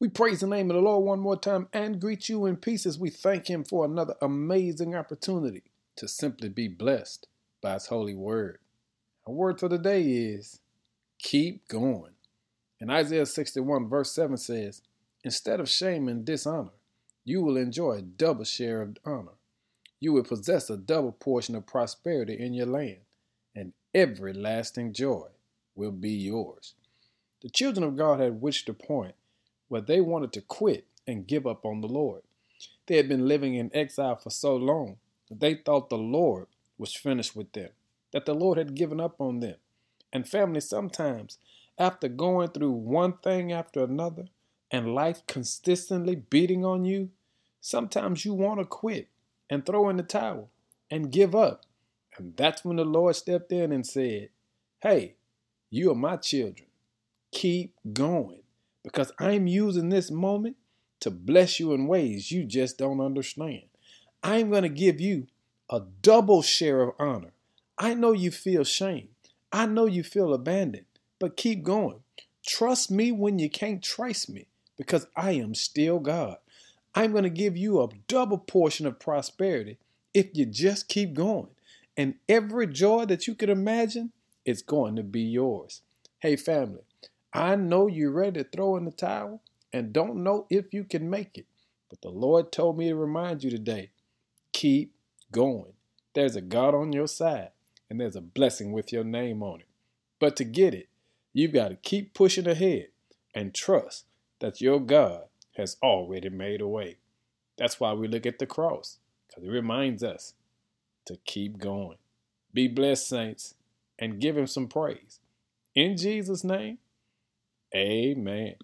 We praise the name of the Lord one more time and greet you in peace as we thank Him for another amazing opportunity to simply be blessed by His holy word. Our word for the day is keep going. In Isaiah 61, verse 7 says, Instead of shame and dishonor, you will enjoy a double share of honor. You will possess a double portion of prosperity in your land, and every lasting joy will be yours. The children of God had reached a point where they wanted to quit and give up on the Lord. They had been living in exile for so long that they thought the Lord was finished with them, that the Lord had given up on them. And family, sometimes after going through one thing after another and life consistently beating on you, sometimes you want to quit and throw in the towel and give up. And that's when the Lord stepped in and said, Hey, you are my children. Keep going because I'm using this moment to bless you in ways you just don't understand. I'm going to give you a double share of honor. I know you feel shame. I know you feel abandoned, but keep going. Trust me when you can't trace me because I am still God. I'm going to give you a double portion of prosperity if you just keep going. And every joy that you could imagine is going to be yours. Hey, family, I know you're ready to throw in the towel and don't know if you can make it. But the Lord told me to remind you today keep going. There's a God on your side, and there's a blessing with your name on it. But to get it, you've got to keep pushing ahead and trust that your God has already made a way. That's why we look at the cross, because it reminds us to keep going. Be blessed, saints, and give him some praise. In Jesus' name, Amen